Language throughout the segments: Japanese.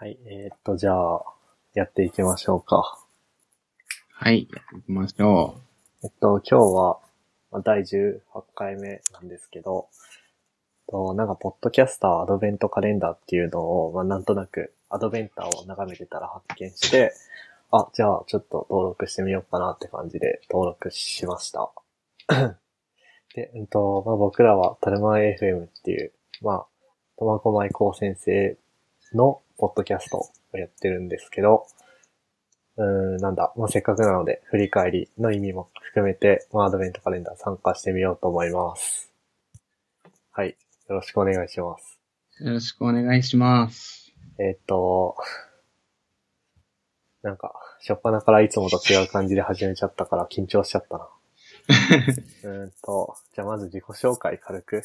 はい、えーっと、じゃあ、やっていきましょうか。はい、やっていきましょえっと、今日は、まあ第18回目なんですけど、となんか、ポッドキャスターアドベントカレンダーっていうのを、まあ、なんとなく、アドベンターを眺めてたら発見して、あ、じゃあ、ちょっと登録してみようかなって感じで登録しました。で、うんと、まあ、僕らは、タルマン FM っていう、まあ、苫小牧高先生のポッドキャストをやってるんですけど、うーん、なんだ、まあ、せっかくなので、振り返りの意味も含めて、まあ、アドベントカレンダー参加してみようと思います。はい。よろしくお願いします。う。よろしくお願いします。えーっと、なんか、しょっぱなからいつもと違う感じで始めちゃったから緊張しちゃったな。うーんと、じゃあまず自己紹介軽く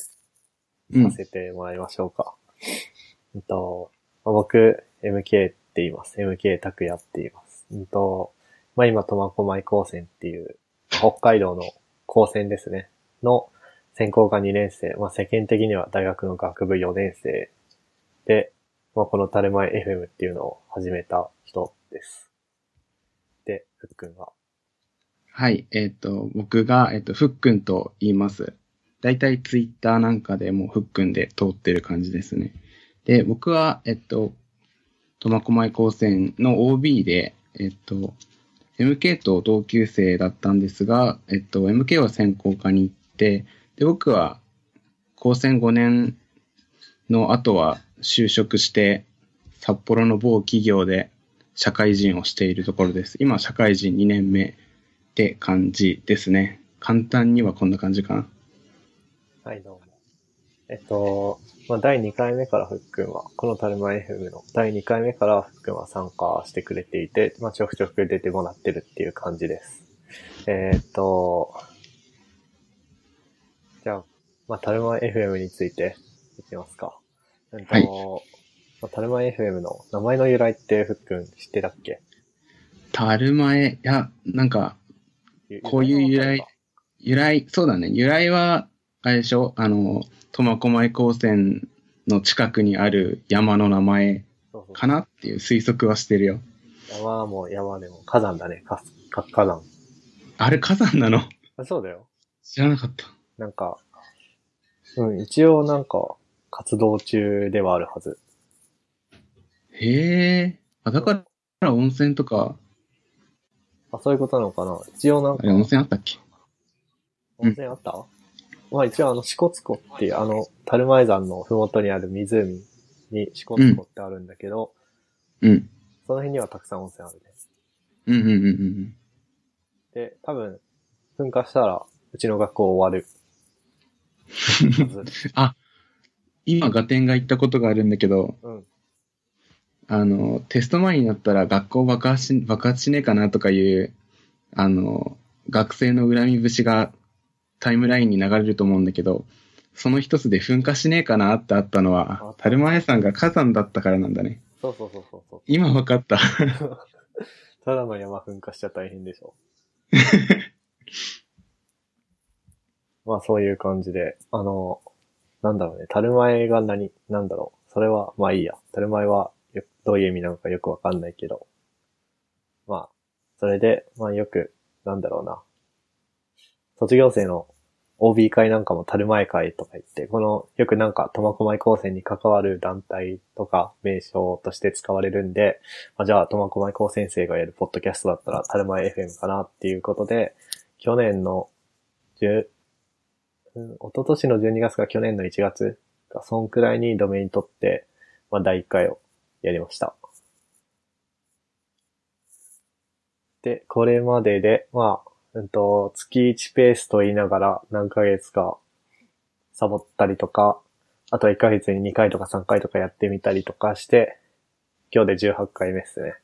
うん。させてもらいましょうか。うんと、まあ僕、MK って言います。MK 拓也って言います。うんと、まあ、今、苫小牧高専っていう、北海道の高専ですね。の専攻科2年生。まあ、世間的には大学の学部4年生で、まあ、このタルマイ FM っていうのを始めた人です。で、ふっくんが。はい、えっ、と、僕が、えっ、と、ふっくんと言います。だいたいツイッターなんかでもふっくんで通ってる感じですね。で、僕は、えっ、と、苫小牧高専の OB で、えっ、と、MK と同級生だったんですが、えっ、と、MK は専攻科に行って、で、僕は高専5年の後は就職して、札幌の某企業で社会人をしているところです。今、社会人2年目って感じですね。簡単にはこんな感じかな。はい、どうも。えっと、まあ、第2回目からふっくんは、このタルマ FM の第2回目からふっくんは参加してくれていて、まあ、ちょくちょく出てもらってるっていう感じです。えーっと、じゃあ、まあ、タルマ FM についていきますか。えっと、はいまあ、タルマ FM の名前の由来ってふっくん知ってたっけ？タルマエ、いや、なんか、こういう由来由来、そうだね。由来は、あれでしょ？あの、苫小牧高専の近くにある山の名前かなっていう推測はしてるよ。山も山でも火山だね。かか火山。あれ火山なの？あそうだよ。知らなかった。なんか、うん、一応なんか、活動中ではあるはず。へえ。あ、だから温泉とか、あ、そういうことなのかな一応なんかあれ、温泉あったっけ？温泉あった、まあ一応あの、支笏湖っていう、あの、樽前山のふもとにある湖に支笏湖ってあるんだけど、うん。その辺にはたくさん温泉あるね。うんうんうんうん。で、多分、噴火したら、うちの学校終わる。はず今、ガテンが行ったことがあるんだけど、うん。あの、テスト前になったら学校爆発し、爆発しねえかなとかいう、あの、学生の恨み節がタイムラインに流れると思うんだけど、その一つで噴火しねえかなってあったのあった、は樽前山が火山だったからなんだね。そうそうそうそうそう。今わかった。ただの山噴火しちゃ大変でしょ。まあそういう感じで、あの、なんだろうね、樽前が何、なんだろう。それは、まあいいや。樽前はよどういう意味なのかよくわかんないけど。まあ、それで、まあよく、なんだろうな。卒業生の OB 会なんかも樽前会とか言って、この、よくなんか苫小牧高専に関わる団体とか名称として使われるんで、まあ、じゃあ、苫小牧高先生がやるポッドキャストだったら、タルマ FM かなっていうことで、去年の10、うん、一昨年の12月か去年の1月か、そんくらいにドメイン取って、まあ、第1回をやりました。で、これまでで、まあ、うんと、月1ペースと言いながら何ヶ月かサボったりとか、あと1ヶ月に2回とか3回とかやってみたりとかして、今日で18回目ですね。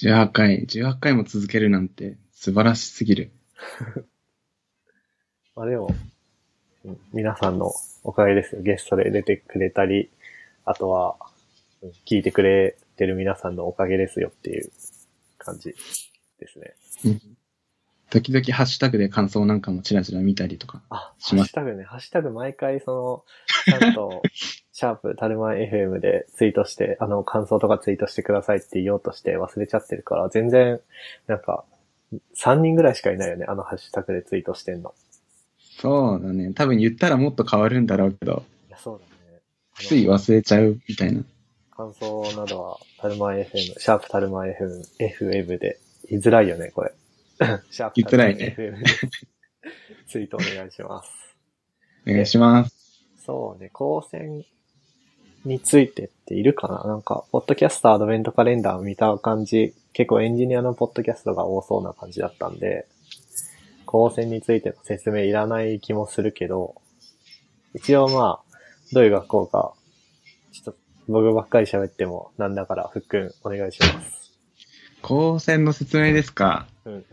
18回、18回も続けるなんて素晴らしすぎる。まあでも、うん皆さんのおかげですよ。ゲストで出てくれたり、あとは、うん聞いてくれてる皆さんのおかげですよっていう感じですね。時々ハッシュタグで感想なんかもチラチラ見たりとか。あ、しますハッシュタグね。ハッシュタグ毎回その、ちゃんと シャープタルマン FM でツイートして、あの、感想とかツイートしてくださいって言おうとして忘れちゃってるから、全然、なんか、3人ぐらいしかいないよね、あのハッシュタグでツイートしてんの。そうだね。多分言ったらもっと変わるんだろうけど、いや、そうだね。つい忘れちゃうみたいな。感想などは、タルマン FM、シャープタルマン FM、FM で、言いづらいよね、これ。シャープ言いづらいね ツイートお願いします。お願いします。そうね、高専についてっているかな？なんか、ポッドキャストアドベントカレンダーを見た感じ、結構エンジニアのポッドキャストが多そうな感じだったんで、高専についての説明いらない気もするけど、一応まあ、どういう学校か、ちょっと僕ばっかり喋ってもなんだから、ふっくんお願いします。高専の説明ですか？うん。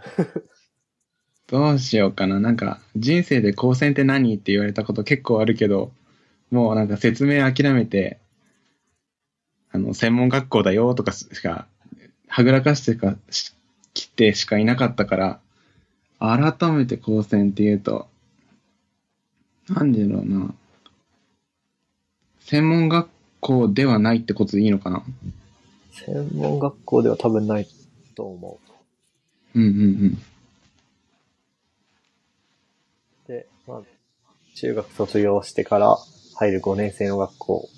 どうしようかな。なんか、人生で高専って何って言われたこと結構あるけど、もうなんか説明諦めて、あの、専門学校だよとかしか、はぐらかしてか、し来てしかいなかったから、改めて高専って言うと、なんでだろうな。専門学校ではないってことでいいのかな？専門学校では多分ないと思う。うんうんうん。で、まあ、中学卒業してから入る5年生の学校。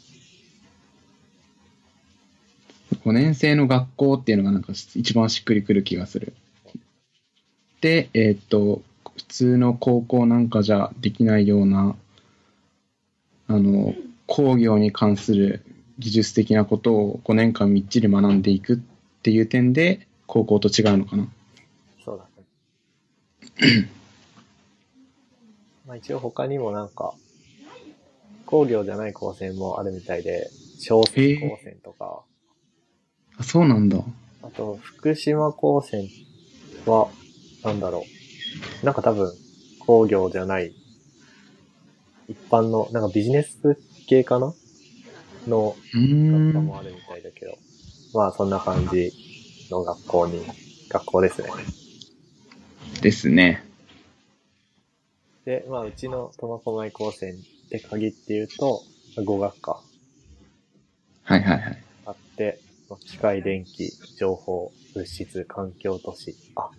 5年生の学校っていうのがなんか一番しっくりくる気がする。で、えーっと、普通の高校なんかじゃできないような、あの、工業に関する技術的なことを5年間みっちり学んでいくっていう点で、高校と違うのかな？そうだね。まあ一応他にもなんか、工業じゃない高専もあるみたいで、商船高専とか、あ、そうなんだ。あと福島高専は、なんだろう。なんか多分、工業じゃない、一般の、なんかビジネス系かな？のうーん。学科もあるみたいだけど、まあそんな感じの学校に、学校ですね。ですね。で、まあうちの苫小牧高専で限って言うと、語学科はいはいはい。あって、まあ機械電気、情報、物質、環境都市、あ、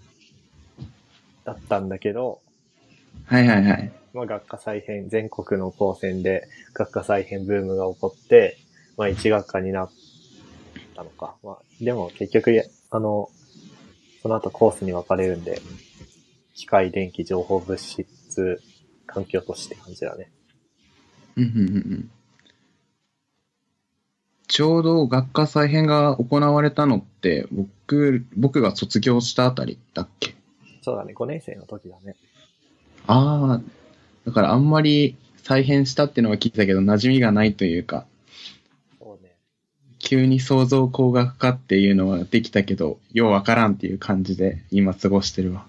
だったんだけど、はいはいはい。まあ学科再編、全国の高専で学科再編ブームが起こって、まあ一学科になったのか。まあでも結局、あの、その後コースに分かれるんで、機械電気、情報、物質、環境都市って感じだね。うんうんうんうんちょうど学科再編が行われたのって、僕、僕が卒業したあたりだっけ？そうだね、5年生の時だね。ああ、だからあんまり再編したっていうのは聞いたけど、馴染みがないというか。急に創造工学科っていうのはできたけど、ようわからんっていう感じで今過ごしてるわ。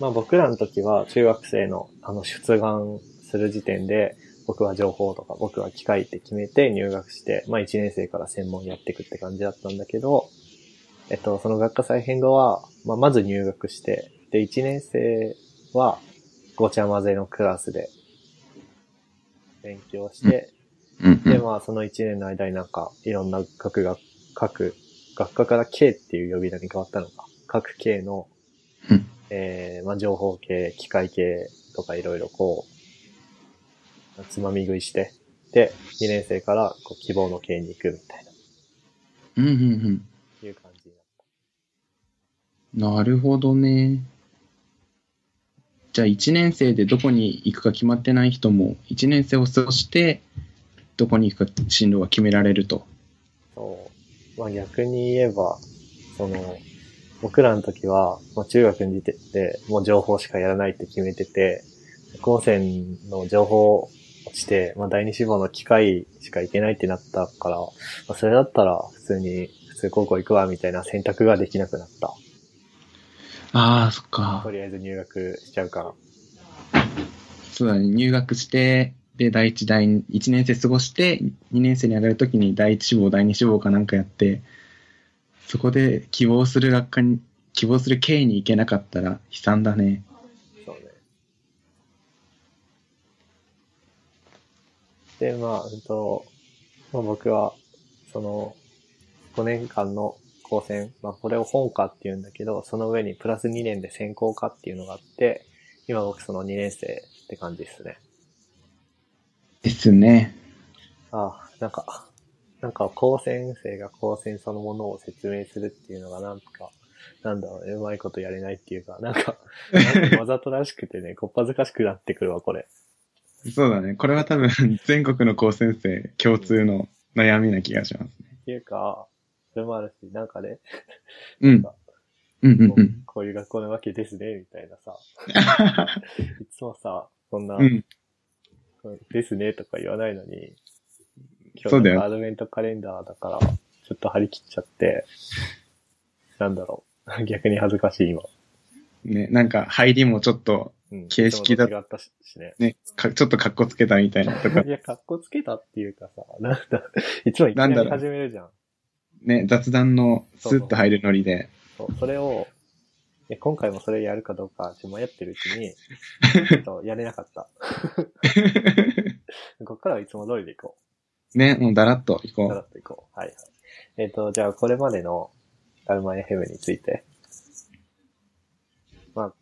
まあ僕らの時は中学生のあの出願する時点で、僕は情報とか僕は機械って決めて入学して、まあ1年生から専門やっていくって感じだったんだけど、えっと、その学科再編後は、まあまず入学して、で1年生はごちゃ混ぜのクラスで勉強して、うんうん。まあその1年の間になんかいろんな各学、各学科から K っていう呼び名に変わったのか。各 K のうんえー、まあ、情報系、機械系とかいろいろこう、つまみ食いして、で、2年生からこう希望の系に行くみたいうんうんうん。な、いう感じになっなるほどね。じゃあ1年生でどこに行くか決まってない人も、1年生を過ごして、どこに行くか進路が決められると。た。そう。まあ、逆に言えば、その、僕らの時は、まあ、中学に出てて、もう情報しかやらないって決めてて、高専の情報落ちて、まあ、第二志望の機械しか行けないってなったから、まあ、それだったら普通に、普通高校行くわみたいな選択ができなくなった。ああ、そっかと。りあえず入学しちゃうから。そうだね。入学して、で、第一、第二、1年生過ごして、2年生に上がるときに第一志望、第二志望かなんかやって、そこで希望する学科に、希望する系に行けなかったら悲惨だね。そうね。で、まあ、うんと、まあ、僕は、その、5年間の高専、まあ、これを本科って言うんだけど、その上にプラス2年で専攻科っていうのがあって、今僕その2年生って感じですね。ですね。ああ、なんか、なんか高専生が高専そのものを説明するっていうのがなんか、なんだろうね、うまいことやれないっていうか、なんか、なんかわざとらしくてね、こっぱずかしくなってくるわ、これ。そうだね。これは多分、全国の高専生共通の悩みな気がしますね。っていうか、それもあるし、なんかね、うん。うんうんこううん。こういう学校なわけですね、みたいなさ、いつもさ、そんな、うん。ですねとか言わないのに、今そうだよ日なんかアドベントカレンダーだから、ちょっと張り切っちゃって、なんだろう。逆に恥ずかしい今。ね、なんか入りもちょっと、うん。形式だいつもと違ったししね。ね、かちょっと格好つけたみたいなとかい、や、格好つけたっていうかさ、なんだ、いつもいきなり始めるじゃん。ね、雑談のスッと入るノリで、そう、それを、いや今回もそれやるかどうか、ち迷ってるうちに、ちょっとやれなかった。こっからはいつも通りでいこね、もうだらっと行う。さらこっといこう。はいはい。えっ、と、じゃあこれまでのダルマ FM について。まあ、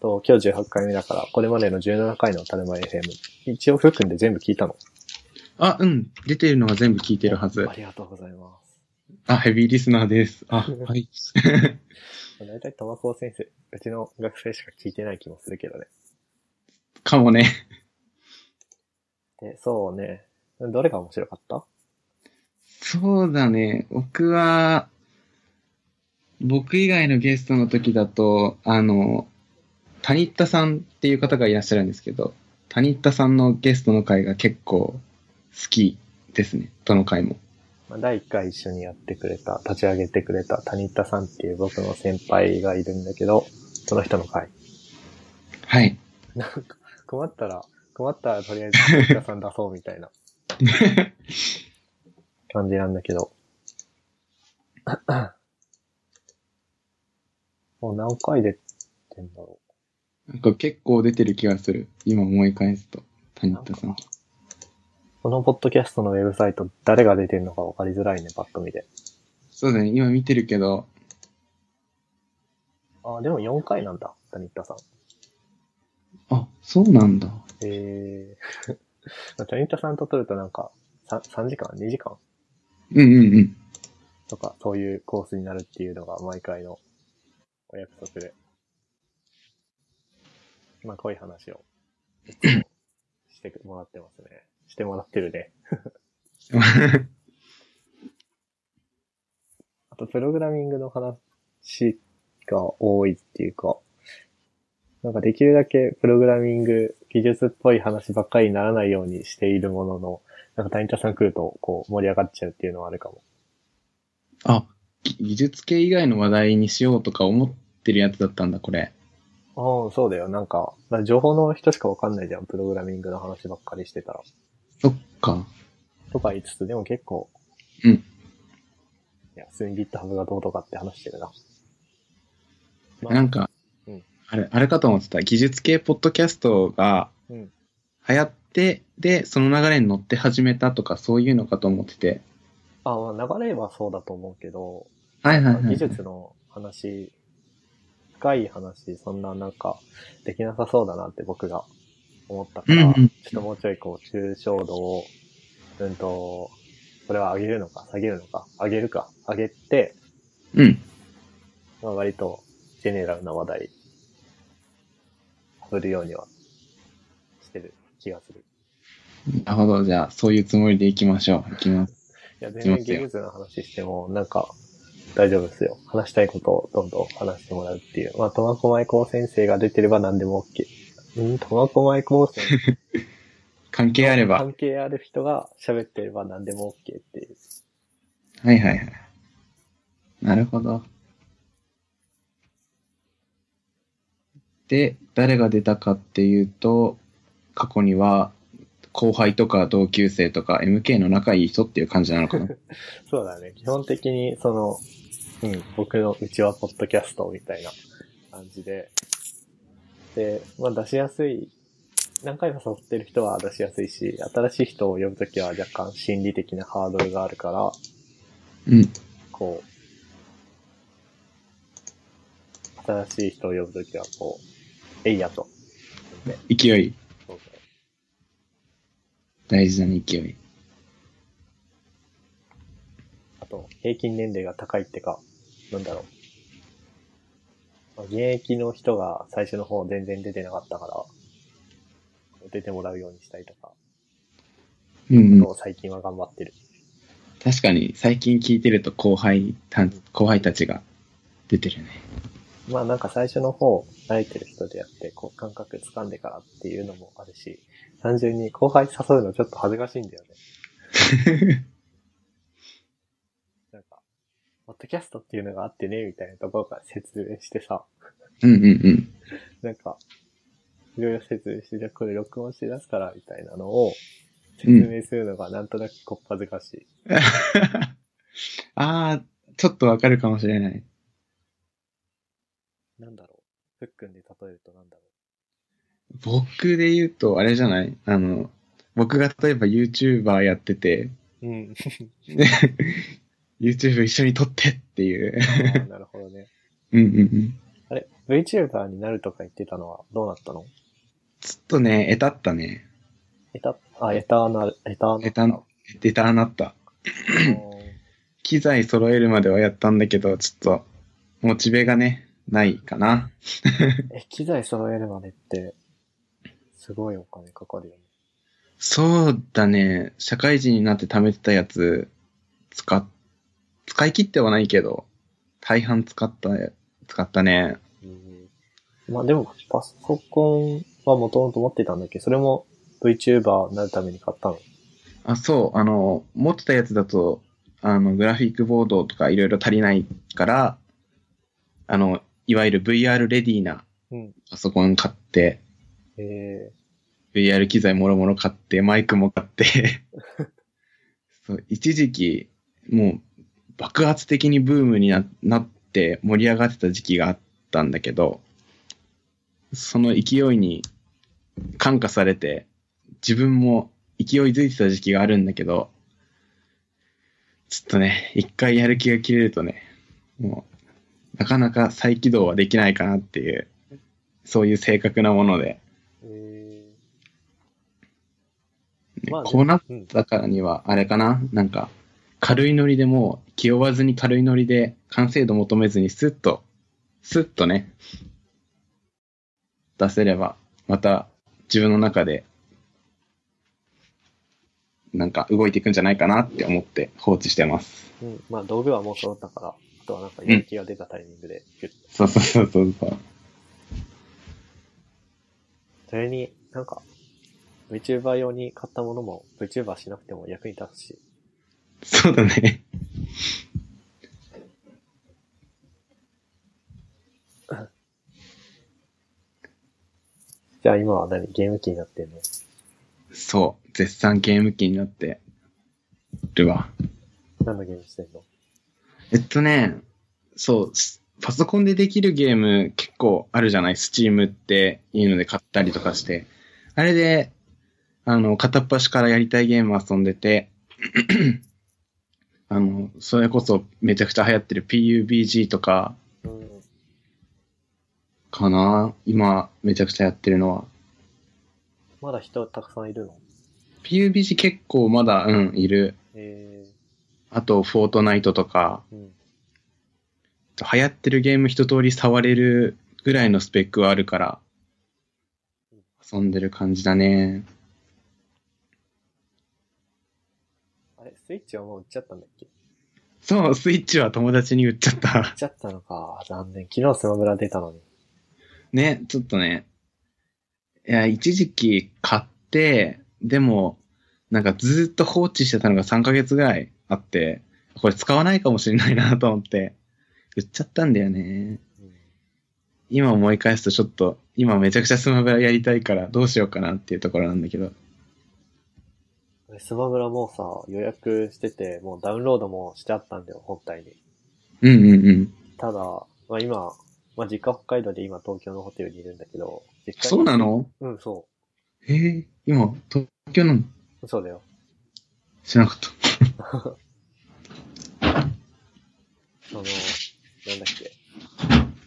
と、今日18回目だから、これまでの17回のダルマ FM。一応含んで全部聞いたの？う。あ、うん。出てるのは全部聞いてるはずあ。りがとうございます。あ、ヘビーリスナーです。あ、はい。大体、玉子先生、うちの学生しか聞いてない気もするけどね。かもね。で、そうね。どれが面白かった？そうだね。僕は、僕以外のゲストの時だと、あの、タニッタさんっていう方がいらっしゃるんですけど、タニッタさんのゲストの回が結構好きですね。どの回も。まあ、第1回一緒にやってくれた、立ち上げてくれた谷田さんっていう僕の先輩がいるんだけど、その人の会。はい。なんか、困ったら、困ったらとりあえず谷田さん出そうみたいな 感じなんだけど。もう何回出てんだろなんか結構出てる気がする。今思い返すと。タニッタさん。う。このポッドキャストのウェブサイト、誰が出てんのか分かりづらいね、パッと見で。そうだね。今見てるけど、あ、でも4回なんだ、谷田さん。あ、そうなんだ。えー、谷田さんと撮るとなんか、3, 3時間 ?2 時間？うんうんうん。とか、そういうコースになるっていうのが毎回のお約束で。まあ、こういう話を、してもらってますね。してもらってるね。あと、プログラミングの話が多いっていうか、なんかできるだけプログラミング技術っぽい話ばっかりにならないようにしているものの、なんか谷田さん来るとこう盛り上がっちゃうっていうのはあるかも。あ、ぎ技術系以外の話題にしようとか思ってるやつだったんだ、これ。ああ、そうだよ。なんか、まあ情報の人しかわかんないじゃん。プログラミングの話ばっかりしてたら。そっか。とか言いつつ、でも結構。うんいや、普通に GitHub がどうとかって話してるな。まあなんか、うんあれ、あれかと思ってた。技術系ポッドキャストがうん。流行って、で、その流れに乗って始めたとか、そういうのかと思ってて。あまあ流れはそうだと思うけど、はいはいはい。技術の話、深い話、そんななんか、できなさそうだなって僕が思ったから、うんうんちょっともうちょいこう、抽象度を、うんと、これは上げるのか、下げるのか、上げるか、上げて、うん。まあ、割とジェネラルな話題、振るようにはしてる気がする。なるほど。じゃあ、そういうつもりでいきましょう。いきます。いや、全然技術の話しても、なんか、大丈夫ですよ。話したいことをどんどん話してもらうっていう。まあ、苫小牧高先生が出てれば何でも OK。うん、苫小牧高専 関係あれば。関係ある人が喋ってれば何でも OK っていう。はいはいはい。なるほど。で、誰が出たかっていうと、過去には、後輩とか同級生とか MK の仲いい人っていう感じなのかな。そうだね。基本的に、その、うん、僕のうちはポッドキャストみたいな感じで。で、まあ出しやすい何回も誘ってる人は出しやすいし、新しい人を呼ぶときは若干心理的なハードルがあるから、うん。こう、新しい人を呼ぶときはこう、えいやと。勢い。そうそう大事だね、勢い。あと、平均年齢が高いってか、なんだろう。まあ現役の人が最初の方全然出てなかったから、出てもらうようにしたりとか、うんうん。最近は頑張ってる。確かに、最近聞いてると後輩たん、後輩たちが出てるね。まあなんか最初の方、慣れてる人でやって、こう感覚掴んでからっていうのもあるし、単純に後輩誘うのちょっと恥ずかしいんだよね。ポッドキャストっていうのがあってね、みたいなところから説明してさ、うんうんうん。なんか、いろいろ説明して、じゃあこれ録音して出すから、みたいなのを説うん明するのがなんとなくこっぱずかしい。ああ、ちょっとわかるかもしれない。なんだろう。ふっくんで例えるとなんだろ僕で言うと、あれじゃない？あの、僕が例えば YouTuber やってて、う。うん。YouTube 一緒に撮ってっていう。なるほどね。うんうんうん。あれ ?VTuber になるとか言ってたのはどうなったの？ちょっとね、えたったね。エタ、あ、エターナル、エターナル。エタン出たなった。うん 機材揃えるまではやったんだけど、ちょっと、モチベがね、ないかな。え、機材揃えるまでって、すごいお金かかるよね。そうだね。社会人になって貯めてたやつ、使っ、使い切ってはないけど、大半使った、使ったね。うん。まあでも、パソコンはもともと持ってたんだっけ？ど、それも VTuber になるために買ったの？あ、そう、あの、持ってたやつだと、あの、グラフィックボードとかいろいろ足りないから、あの、いわゆる VR レディーなうん。パソコン買って、え VR 機材もろもろ買って、マイクも買って、そう、一時期、もう、爆発的にブームにななって盛り上がってた時期があったんだけど、その勢いに感化されて、自分も勢いづいてた時期があるんだけど、ちょっとね、一回やる気が切れるとね、もう、なかなか再起動はできないかなっていう、そういう性格なもので、ねまあねこうなっ。たからには、あれかな？なんか、軽いノリでもう、気負わずに軽いノリで、完成度求めずにスッと、スッとね、出せれば、また自分の中で、なんか動いていくんじゃないかなって思って放置してます。うん。まあ道具はもう揃ったから、あとはなんかやる気が出たタイミングで、ギュッとそうそうそうそうそう。それに、なんか、VTuber 用に買ったものも VTuber しなくても役に立つし、そうだね。じゃあ今は何ゲーム機になってんの？そう。絶賛ゲーム機になってるわ。何のゲームしてんの？えっとね、そう、すパソコンでできるゲーム結構あるじゃない？スチームっていうので買ったりとかして。あれで、あの、片っ端からやりたいゲーム遊んでて、あの、それこそめちゃくちゃ流行ってる PUBG とかうん。かな今めちゃくちゃやってるのは。まだ人たくさんいるの？PUBG 結構まだ、うん、いる。えあと、フォートナイトとか、ー、うん。流行ってるゲーム一通り触れるぐらいのスペックはあるから、遊んでる感じだね。あれ、スイッチはもう売っちゃったんだっけ？売っそう、スイッチは友達に売っちゃった。ちゃったのか。残念。昨日スマブラ出たのに。ね、ちょっとね。いや、一時期買って、でも、なんかずーっと放置してたのが3ヶ月ぐらいあって、これ使わないかもしれないなと思って、売っちゃったんだよね。うん。今思い返すとちょっと、今めちゃくちゃスマブラやりたいからどうしようかなっていうところなんだけど。俺スマブラもうさ、予約してて、もうダウンロードもしてあったんだよ、本体に。うんうんうん。ただ、まあ今、まあ実家北海道で今東京のホテルにいるんだけど、実家にそうなの？うん、そえー、今、東京なの？そうだよ。知らなかった。その、なんだっけ。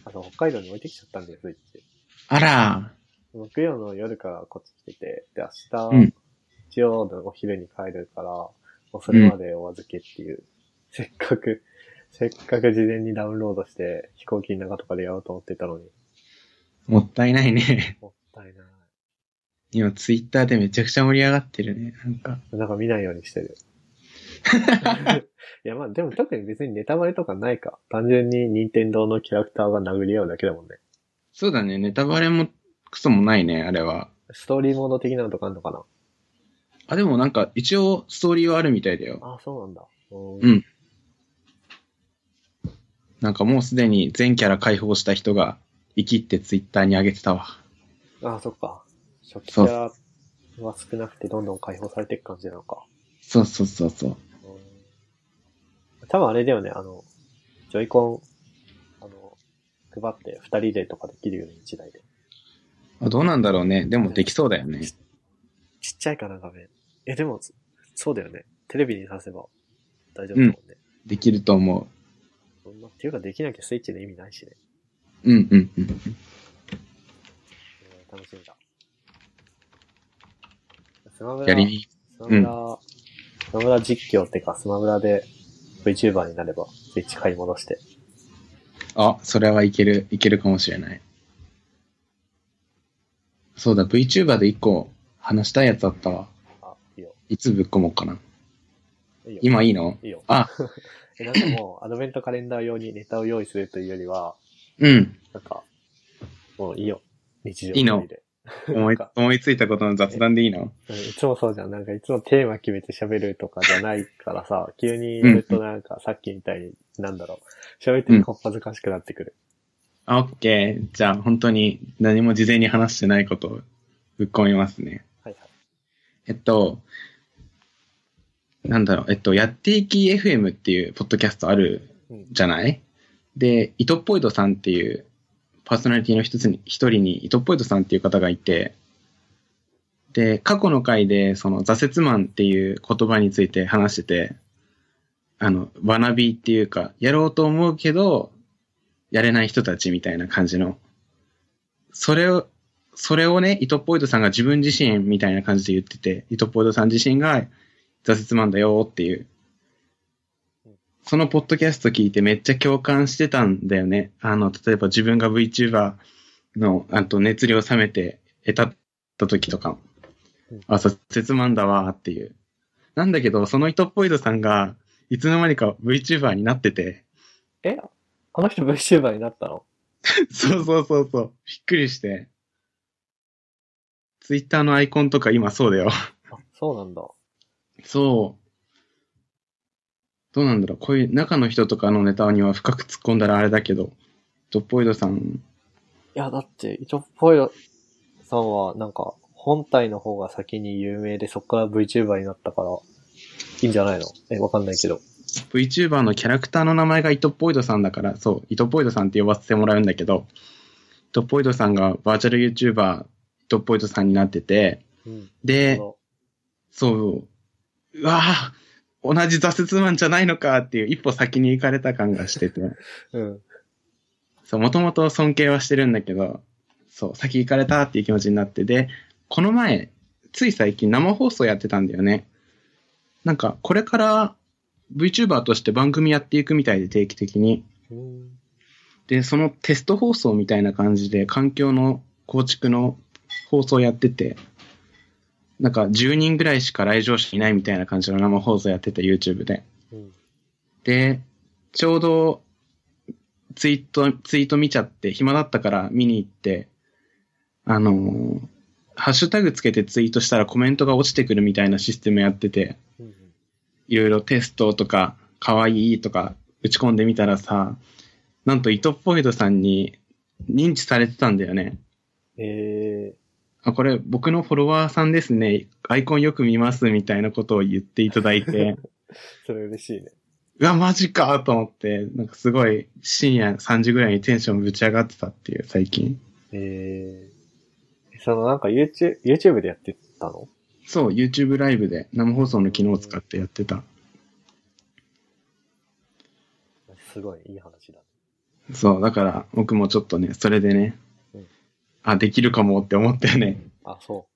あの、北海道に置いてきちゃったんだよ、スイッチ。あら木曜の夜からこっち来てて、で、明日、うん日曜のお昼に帰るから、もうそれまでお預けっていう、せっかく、せっかく事前にダウンロードして飛行機の中とかでやろうと思ってたのに、もったいないね。もったいない。今、ツイッターでめちゃくちゃ盛り上がってるね。なんか。なんか見ないようにしてる。いや、まあでも特に別にネタバレとかないか。単純に任天堂のキャラクターが殴り合うだけだもんね。そうだね。ネタバレもクソもないね、あれは。ストーリーモード的なのとかあるのかなあ、でもなんか、一応、ストーリーはあるみたいだよ。あ、そうなんだ。ううん。なんかもうすでに全キャラ解放した人が、生きってツイッターに上げてたわ。あ、そっか。初期キャラは少なくてどんどん解放されていく感じなのか。そうそうそうそう。うん多分あれだよね、あの、ジョイコン、あの、配って二人でとかできるよね、一台で。あどうなんだろうね。でもできそうだよね。ちっちゃいかな、画面。え、でも、そうだよね。テレビにさせば大丈夫だもんね。できると思そんなっていうか、できなきゃスイッチの意味ないしね。う。うんうんうん。えー楽しみだ。スマブラ、スマブラ、スマブラ実況ってか、スマブラで VTuber になれば、スイッチ買い戻して。あ、それはいける、いけるかもしれない。そうだ、VTuber で一個話したいやつあったわ。あ、いいよ。いつぶっ込もうかな。いいよ。今いいの？いいよ。あ、え、なんかもう、アドベントカレンダー用にネタを用意するというよりは、うん。なんか、もういいよ。日常いいの。思いなんか、思いついたことの雑談でいいの？うんいつもそうじゃん。なんかいつもテーマ決めて喋るとかじゃないからさ、急にやるとなんかさっきみたいに、なんだろう、喋ってるこっぱずかしくなってくる。あ、オッケー。じゃあ本当に何も事前に話してないことをぶっ込みますね。えっと、なんだろう、えっと、やっていき FM っていうポッドキャストあるうん。じゃない？で、イトッポイドさんっていうパーソナリティの一つに、一人にイトッポイドさんっていう方がいて、で、過去の回でその挫折マンっていう言葉について話してて、あの、わなびっていうか、やろうと思うけど、やれない人たちみたいな感じの、それを、それをね、イトポイドさんが自分自身みたいな感じで言ってて、イトポイドさん自身が挫折マンだよっていう。そのポッドキャスト聞いてめっちゃ共感してたんだよね。あの、例えば自分が VTuber の、あと熱量冷めて得たった時とかうん、あ、挫折マンだわっていう。なんだけど、そのイトポイドさんが、いつの間にか VTuber になってて、え？あの人 VTuber になったの？そうそうそうそう。びっくりして。ツイッターのアイコンとか今そうだよ。あ、そうなんだ。そう。どうなんだろう。こういう中の人とかのネタには深く突っ込んだらあれだけど、ドッポイドさん、いや、だって、イトッポイドさんは、なんか、本体の方が先に有名で、そっから VTuber になったから、いいんじゃないの？え、わかんないけど。VTuber のキャラクターの名前がイトポイドさんだから、そう、イトポイドさんって呼ばせてもらうんだけど、イトポイドさんがバーチャル YouTuber イトポイドさんになってて、うん。で、そそう、うわぁ、同じ挫折マンじゃないのかっていう一歩先に行かれた感がしてて、の うん。そう、もともと尊敬はしてるんだけど、そう、先行かれたっていう気持ちになって、で、この前、つい最近生放送やってたんだよね。なんか、これから VTuber として番組やっていくみたいで定期的に。うん。で、そのテスト放送みたいな感じで環境の構築の放送やってて、なんか10人ぐらいしか来場者いないみたいな感じの生放送やってて YouTube で。うん。で、ちょうどツイート、ツイート見ちゃって暇だったから見に行って、あのーハッシュタグつけてツイートしたらコメントが落ちてくるみたいなシステムやってて、うん。いろいろテストとか、かわいいとか打ち込んでみたらさ、なんとイトポイドさんに認知されてたんだよね。えあ、これ僕のフォロワーさんですね。アイコンよく見ますみたいなことを言っていただいて、ー、それ嬉しいね。うわ、マジかと思って、なんかすごい深夜3時ぐらいにテンションぶち上がってたっていう最近。えー、そのなんか YouTube、YouTube でやってたの？そう、YouTube ライブで生放送の機能を使ってやってた。すごいいい話だ。そう、だから僕もちょっとね、それでねうん、あ、できるかもって思ったよね。あ、そ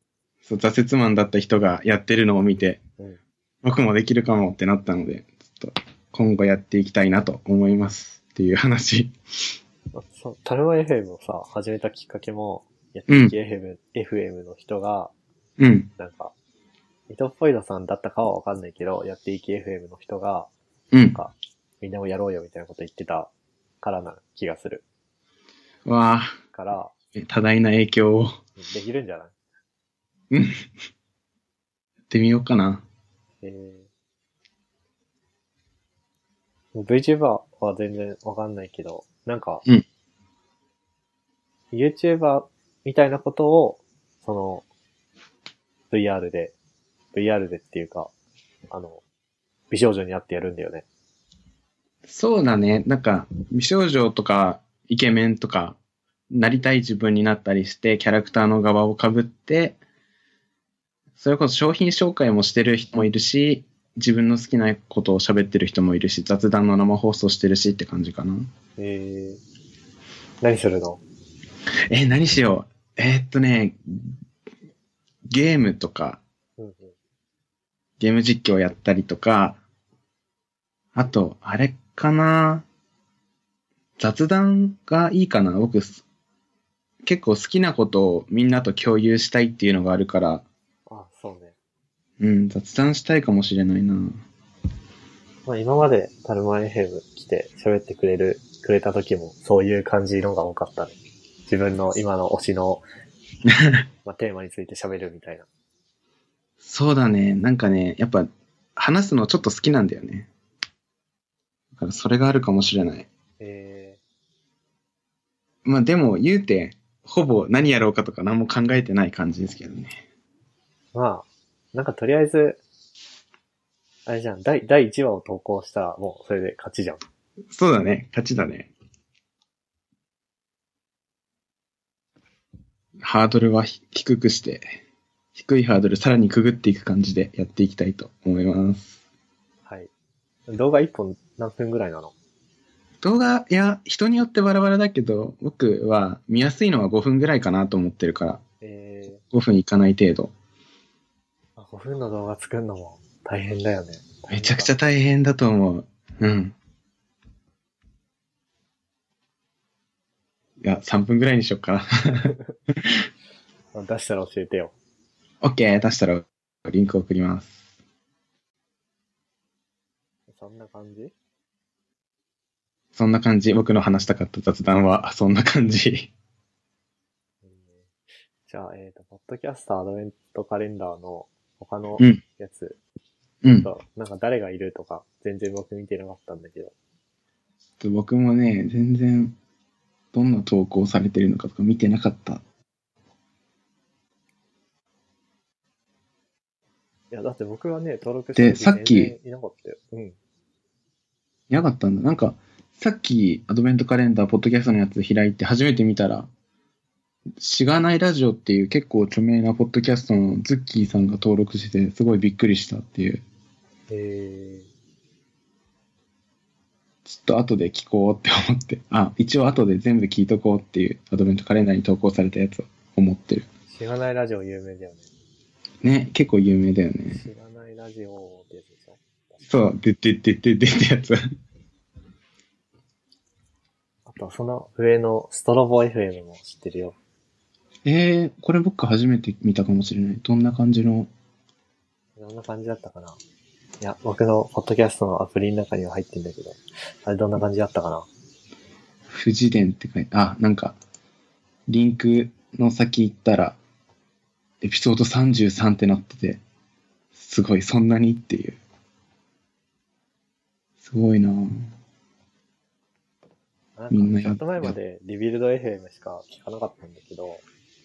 そう、挫折マンだった人がやってるのを見て、う。うん。僕もできるかもってなったので、ちょっと今後やっていきたいなと思いますっていう話。あそう、タルマ FM をさ、始めたきっかけも、やっていき FM,、FM の人が、うん、なんか、伊藤ポイドさんだったかはわかんないけど、やっていき FM の人が、うん。なんか、みんなもやろうよみたいなこと言ってたからな気がする。わあ、から、多大な影響をやできるんじゃない？ってみようかな。えー、VTuber は全然わかんないけど、なんか、うん YouTuber みたいなことを、その、VR で、VR でっていうか、あの、美少女になってやるんだよね。そうだね。なんか、美少女とかイケメンとか、なりたい自分になったりして、キャラクターの側を被って、それこそ商品紹介もしてる人もいるし、自分の好きなことを喋ってる人もいるし、雑談の生放送してるしって感じかな。えー、何するの？え、何しよう。えーっとね、ゲームとか、うんうん。ゲーム実況やったりとか、あと、あれかな？雑談がいいかな？僕、す結構好きなことをみんなと共有したいっていうのがあるから、あ、そうね。うん、雑談したいかもしれないな。まあ今までタルマ FM 来て喋ってくれる、くれた時もそういう感じのが多かったね。自分の今の推しの、まあ、テーマについて喋るみたいな。そうだね。なんかね、やっぱ話すのちょっと好きなんだよね。だからそれがあるかもしれない。えまあでも言うて、ほぼ何やろうかとか何も考えてない感じですけどね。ー、まあ、なんかとりあえず、あれじゃん、第、第1話を投稿したらもうそれで勝ちじゃん。そうだね。勝ちだね。ハードルはひ低くして、低いハードルさらにくぐっていく感じでやっていきたいと思います。はい。動画1本何分ぐらいなの？動画、いや、人によってバラバラだけど、僕は見やすいのは5分ぐらいかなと思ってるから、え5分いかない程度。ー、あ5分の動画作るのも大変だよね。めちゃくちゃ大変だと思う。うん。いや、3分ぐらいにしよっかな。あ 出したら教えてよ。OK、出したらリンク送ります。そんな感じ？そんな感じ。僕の話したかった雑談は、そんな感じ。えーじゃあ、えっ、と、ポッドキャストアドベントカレンダーの他のうんやつ、うん。となんか誰がいるとか、全然僕見てなかったんだけど。僕もね、全然、どんな投稿されてるのかとか見てなかった。いや、だって僕がね、登録した時でさっきいなかったよ。うん。いなかったんだ。なんか、さっきアドベントカレンダー、ポッドキャストのやつ開いて初めて見たら、しがないラジオっていう結構著名なポッドキャストのズッキーさんが登録してて、すごいびっくりしたっていう。えちょっと後で聞こうって思って、あ、一応後で全部聞いとこうっていうアドベントカレンダーに投稿されたやつを思ってる。ー、しがないラジオ有名だよね。ね、結構有名だよね。しがないラジオってやつでしょ。そう、でででででってやつ。その上のストロボ FM も知ってるよ。えー、これ僕初めて見たかもしれない。どんな感じの？どんな感じだったかな？いや、僕のポッドキャストのアプリの中には入ってんだけど、あれどんな感じだったかな？富士伝って書いて、あ、なんか、リンクの先行ったら、エピソード33ってなってて、すごい、そんなにっていう。すごいなぁなんか、ちょっと前までリビルド FM しか聞かなかったんだけど、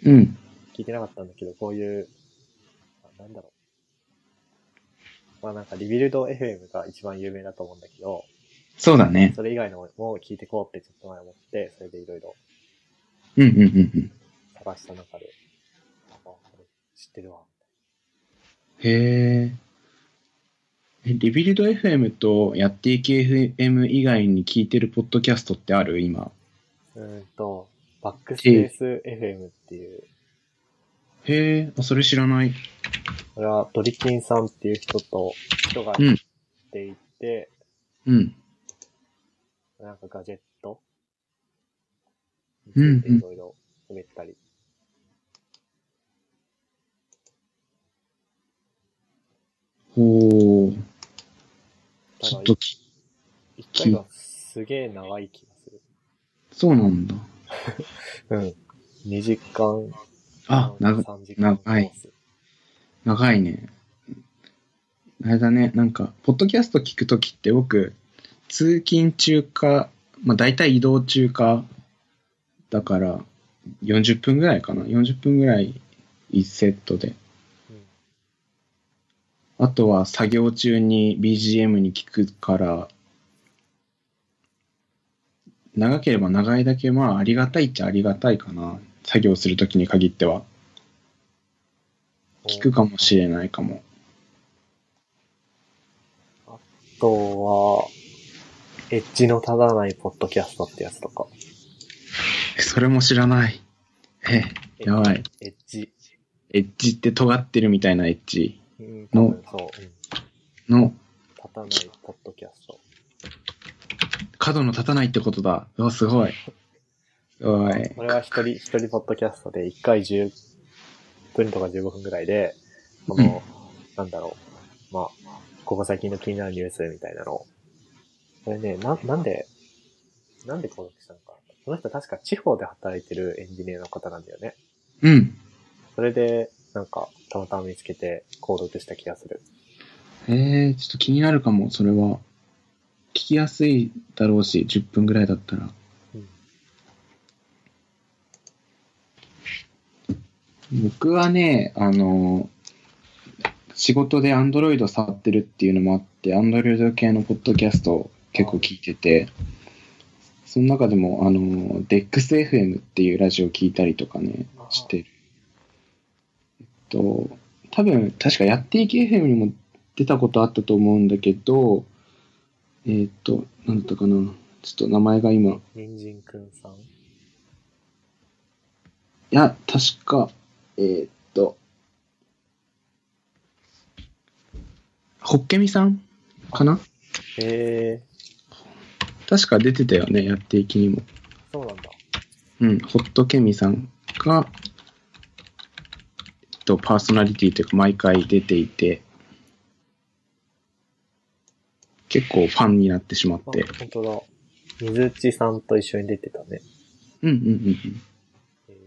うん。聞いてなかったんだけど、こういう、あなんだろう。まあなんかリビルド FM が一番有名だと思うんだけど、そうだね。それ以外のも聞いてこうってちょっと前思って、それでいろいろうんうんうんうん。探した中で、知ってるわ。へえ。えリビルド FM とやっていけ FM 以外に聞いてるポッドキャストってある？今。うーんと、バックスペース FM っていう、へえ、あ、それ知らない。これはドリキンさんっていう人と、人がうんやっていて、うん。なんかガジェット？うんいろいろ喋ったり。ほう。ちょっとき、一回がすげえ長い気がする。そうなんだ。うん。2時間、あ、長3時間コ長いース。長いね。あれだね、なんか、ポッドキャスト聞くときって僕、通勤中か、まあ大体移動中か、だから、40分ぐらいかな。40分ぐらい1セットで。うんあとは作業中に BGM に聞くから、長ければ長いだけまあありがたいっちゃありがたいかな。作業するときに限っては。聞くかもしれないかも。あとは、エッジの立たないポッドキャストってやつとか。えそれも知らない。え、やばい。エッジ。エッジって尖ってるみたいなエッジの分そう。うん。の立たないポッドキャスト。角の立たないってことだ。うわ、すごい。おい。これは一人、一人ポッドキャストで、1回10分とか15分ぐらいで、この、なんだろう。まあ、ここ最近の気になるニュースみたいなのを。これね、な、なんで、なんで登録したのかな。この人確か地方で働いてるエンジニアの方なんだよね。うん。それで、なんか、たまたま見つけて登録した気がする。えー、ちょっと気になるかも、それは。聞きやすいだろうし、10分ぐらいだったら。うん。僕はね、あの、仕事で Android 触ってるっていうのもあって、Android 系のポッドキャストを結構聞いてて、その中でも、あの、DEXFM っていうラジオ聞いたりとかね、してる。と、多分、確かやっていけ FM にも出たことあったと思うんだけど、えっと、なんだったかな。ちょっと名前が今、人参くんさん？いや、確か、えーっと、ホッケミさん？かな？へえ確か出てたよね、やっていきにも。ー、そうなんだ。うん、ホットケミさんが、と、パーソナリティというか、毎回出ていて、結構ファンになってしまっあ、て。本当だ。水内さんと一緒に出てたね。うんうんうんうん。へ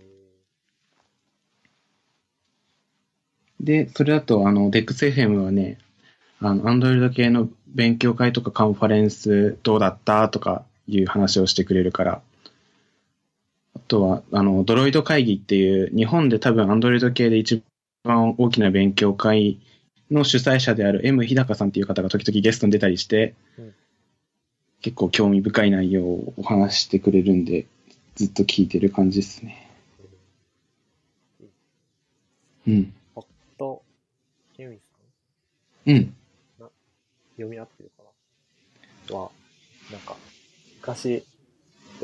で、それだと、あの、DEXFM はね、あの、Android 系の勉強会とかカンファレンスどうだった？とかいう話をしてくれるから。あとは、あの、ドロイド会議っていう、日本で多分 Android 系で一番大きな勉強会の主催者である M 日高さんっていう方が時々ゲストに出たりして、うん結構興味深い内容をお話ししてくれるんで、ずっと聞いてる感じですね。うん。ホット、ケミさん？うん。読み合ってるかな？は、なんか、昔、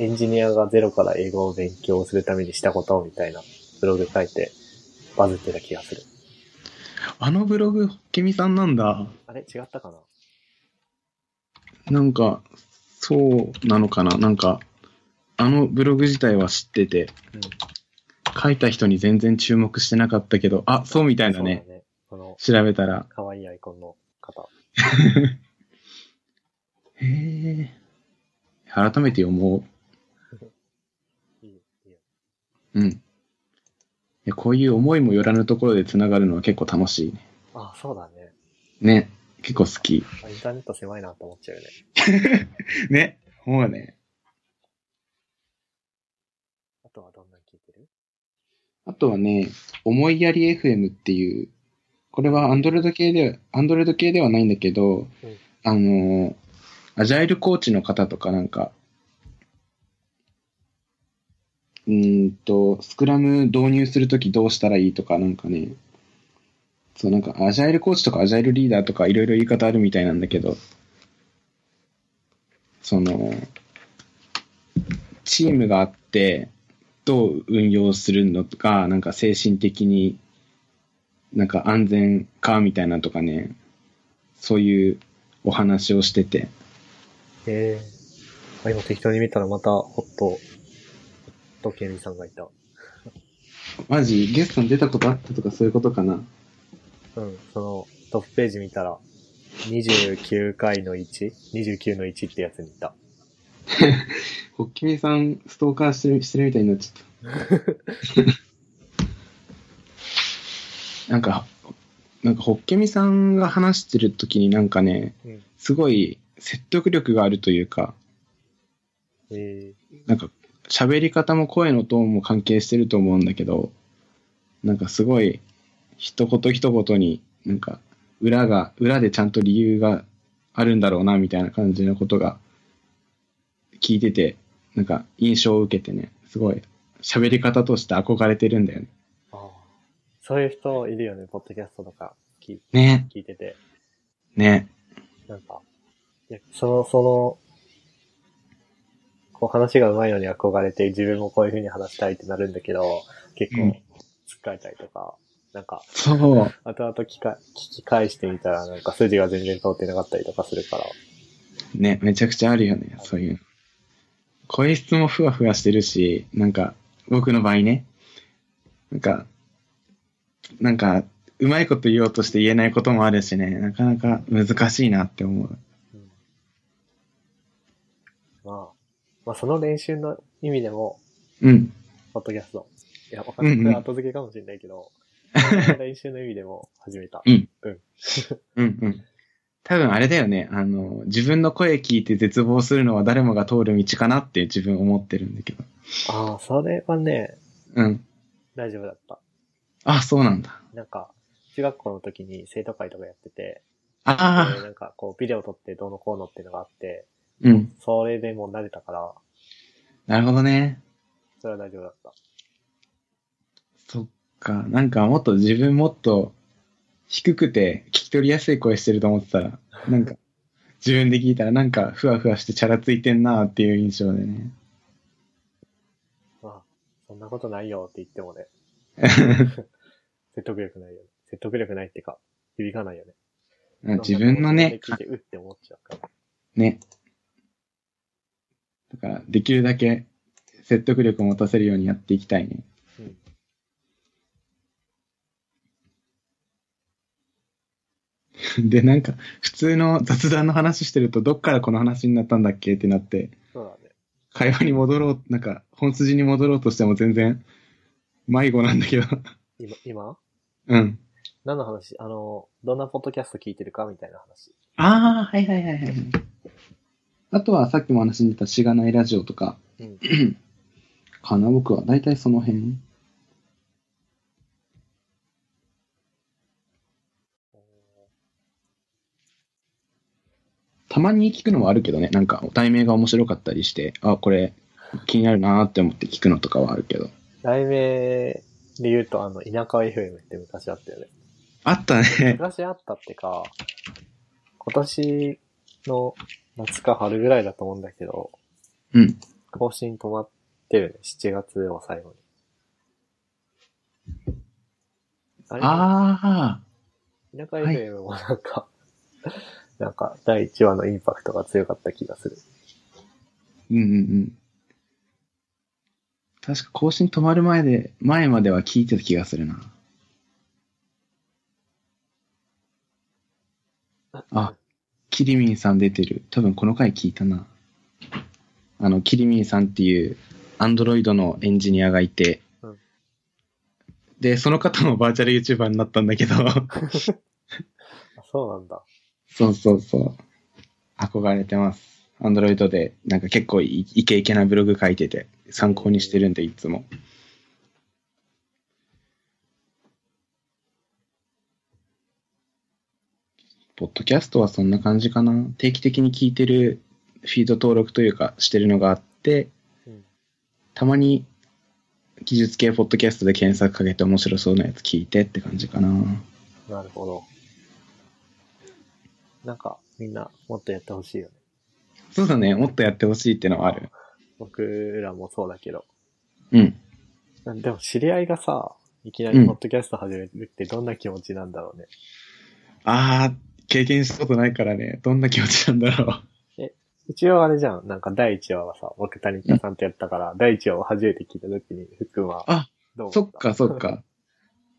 エンジニアがゼロから英語を勉強するためにしたことみたいなブログ書いてバズってた気がする。あのブログ、ケミさんなんだ。あれ？違ったかな？なんか、そうなのかな？なんか、あのブログ自体は知ってて、うん。書いた人に全然注目してなかったけど、あ、そうみたいだね。ね。この調べたら。可愛いアイコンの方。へえ。改めて読もいい、いいよ。う。うん。こういう思いもよらぬところで繋がるのは結構楽しいね。あ、そうだね。ね。結構好き。あインターネット狭いなと思っちゃうよね。ね。もうね。あとはどんなの聞いてる？あとはね、思いやり FM っていう、これは Android 系で、Android 系ではないんだけど、うんあの、アジャイルコーチの方とかなんか、うんと、スクラム導入するときどうしたらいいとかなんかね、そう、なんか、アジャイルコーチとかアジャイルリーダーとかいろいろ言い方あるみたいなんだけど、その、チームがあって、どう運用するのか、なんか精神的に、なんか安全かみたいなとかね、そういうお話をしてて、えー、今適当に見たらまた、ホット、ホットケミさんがいた。マジゲストに出たことあったとかそういうことかな？うん、その、トップページ見たら、29回の 1?29 の1ってやつにいた。ホッケミさん、ストーカーしてるしてるみたいになっちゃった。なんか、なんかホッケミさんが話してる時になんかね、うん。すごい説得力があるというか、えなんか喋り方も声のトーンも関係してると思うんだけど、なんかすごい一言一言になんか裏が、裏でちゃんと理由があるんだろうなみたいな感じのことが聞いてて、なんか印象を受けてね、すごい喋り方として憧れてるんだよね。ー、ああ。そういう人いるよね、ポッドキャストとか聞いね、聞いてて。ね、なんか、いや、その、その、こう話が上手いのに憧れて自分もこういう風に話したいってなるんだけど、結うん。構、疲れたりとか、なんか、そう、後々聞か聞き返してみたらなんか筋が全然通ってなかったりとかするから、ね、めちゃくちゃあるよね、そういう。の。声質もふわふわしてるし、なんか、僕の場合ね、なんか、なんか、うまいこと言おうとして言えないこともあるしね、なかなか難しいなって思う。うんまあ、まあその練習の意味でも、うん。ポッドキャスト。いや、わかんない。うんうんこれ後付けかもしれないけど、その練習の意味でも始めた。うん。うん。うんうん。多分あれだよね、あの、自分の声聞いて絶望するのは誰もが通る道かなって自分思ってるんだけど。ああ、それはね、うん。大丈夫だった。あ、そうなんだ。なんか、中学校の時に生徒会とかやってて、でああ、なんかこうビデオ撮ってどうのこうのっていうのがあって、うん。それでもう慣れたから、なるほどね。それは大丈夫だった。そっか。なんかもっと自分もっと低くて聞き取りやすい声してると思ってたら、なんか 自分で聞いたらなんかふわふわしてチャラついてんなっていう印象でね。まあ、そんなことないよって言ってもね、説得力ないよね。説得力ないってか、響かないよね。自分のね、聞いて、うって思っちゃうから。ね。だからできるだけ説得力を持たせるようにやっていきたいね。うん。で、なんか普通の雑談の話してるとどっからこの話になったんだっけってなって、そうだね。会話に戻ろう、なんか本筋に戻ろうとしても全然迷子なんだけど。今、今？うん。何の話？あの、どんなポッドキャスト聞いてるかみたいな話。ああ、はいはいはいはい。あとはさっきも話に出たしがないラジオとか、うん。かな、僕は。だいたいその辺。たまに聞くのはあるけどね、なんか題名が面白かったりして、あ、これ気になるなーって思って聞くのとかはあるけど。題名で言うと、あの、田舎 FM って昔あったよね。あったね。昔あったってか、今年の夏か春ぐらいだと思うんだけど、うん。更新止まってるね。7月を最後に。あれ？あ田舎 FM もなんか、なんか第1話のインパクトが強かった気がする。あ、うんうんうん。確か更新止まる前で、前までは聞いてた気がするな。あ、キリミンさん出てる。多分この回聞いたな。あの、キリミンさんっていう、アンドロイドのエンジニアがいて、うんで、その方もバーチャル YouTuber になったんだけど、あ、そうなんだ。そうそうそう。憧れてます。アンドロイドで、なんか結構イイケイケなブログ書いてて、参考にしてるんで、いつも。ポッドキャストはそんな感じかな。定期的に聞いてるフィード登録というかしてるのがあって、うん。たまに技術系ポッドキャストで検索かけて面白そうなやつ聞いてって感じかな。うんなるほど。なんか、みんなもっとやってほしいよね。そうだね、もっとやってほしいってのはある。僕らもそうだけど。うん。でも知り合いがさ、いきなりポッドキャスト始めるってどんな気持ちなんだろうね。あー、経験したことないからね、どんな気持ちなんだろ一応あれじゃん。なんか第1話はさ、僕谷田さんとやったから、第1話を初めて聞いた時に、ふっくんはあ。そっか、そっ。か。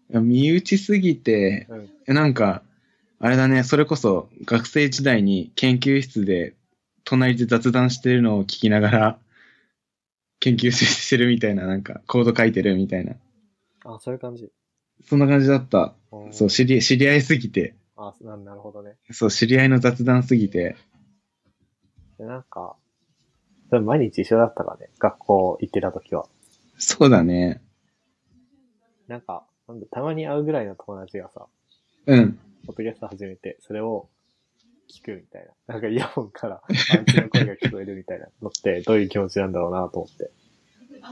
身内すぎて、うん。えなんか、あれだね、それこそ学生時代に研究室で隣で雑談してるのを聞きながら、研究してるみたいな、なんか、コード書いてるみたいな。あ、そういう感じ。そんな感じだった。うんそう、知り、知り合いすぎて、あ、ななるほどね。そう、知り合いの雑談すぎて、で、なんか、それ毎日一緒だったからね。学校行ってた時は。そうだね。なんか、なんだ、たまに会うぐらいの友達がさ、うん。ポッドキャスト始めて、それを聞くみたいな。なんかイヤホンから相手の声が聞こえるみたいなのって、どういう気持ちなんだろうなと思って。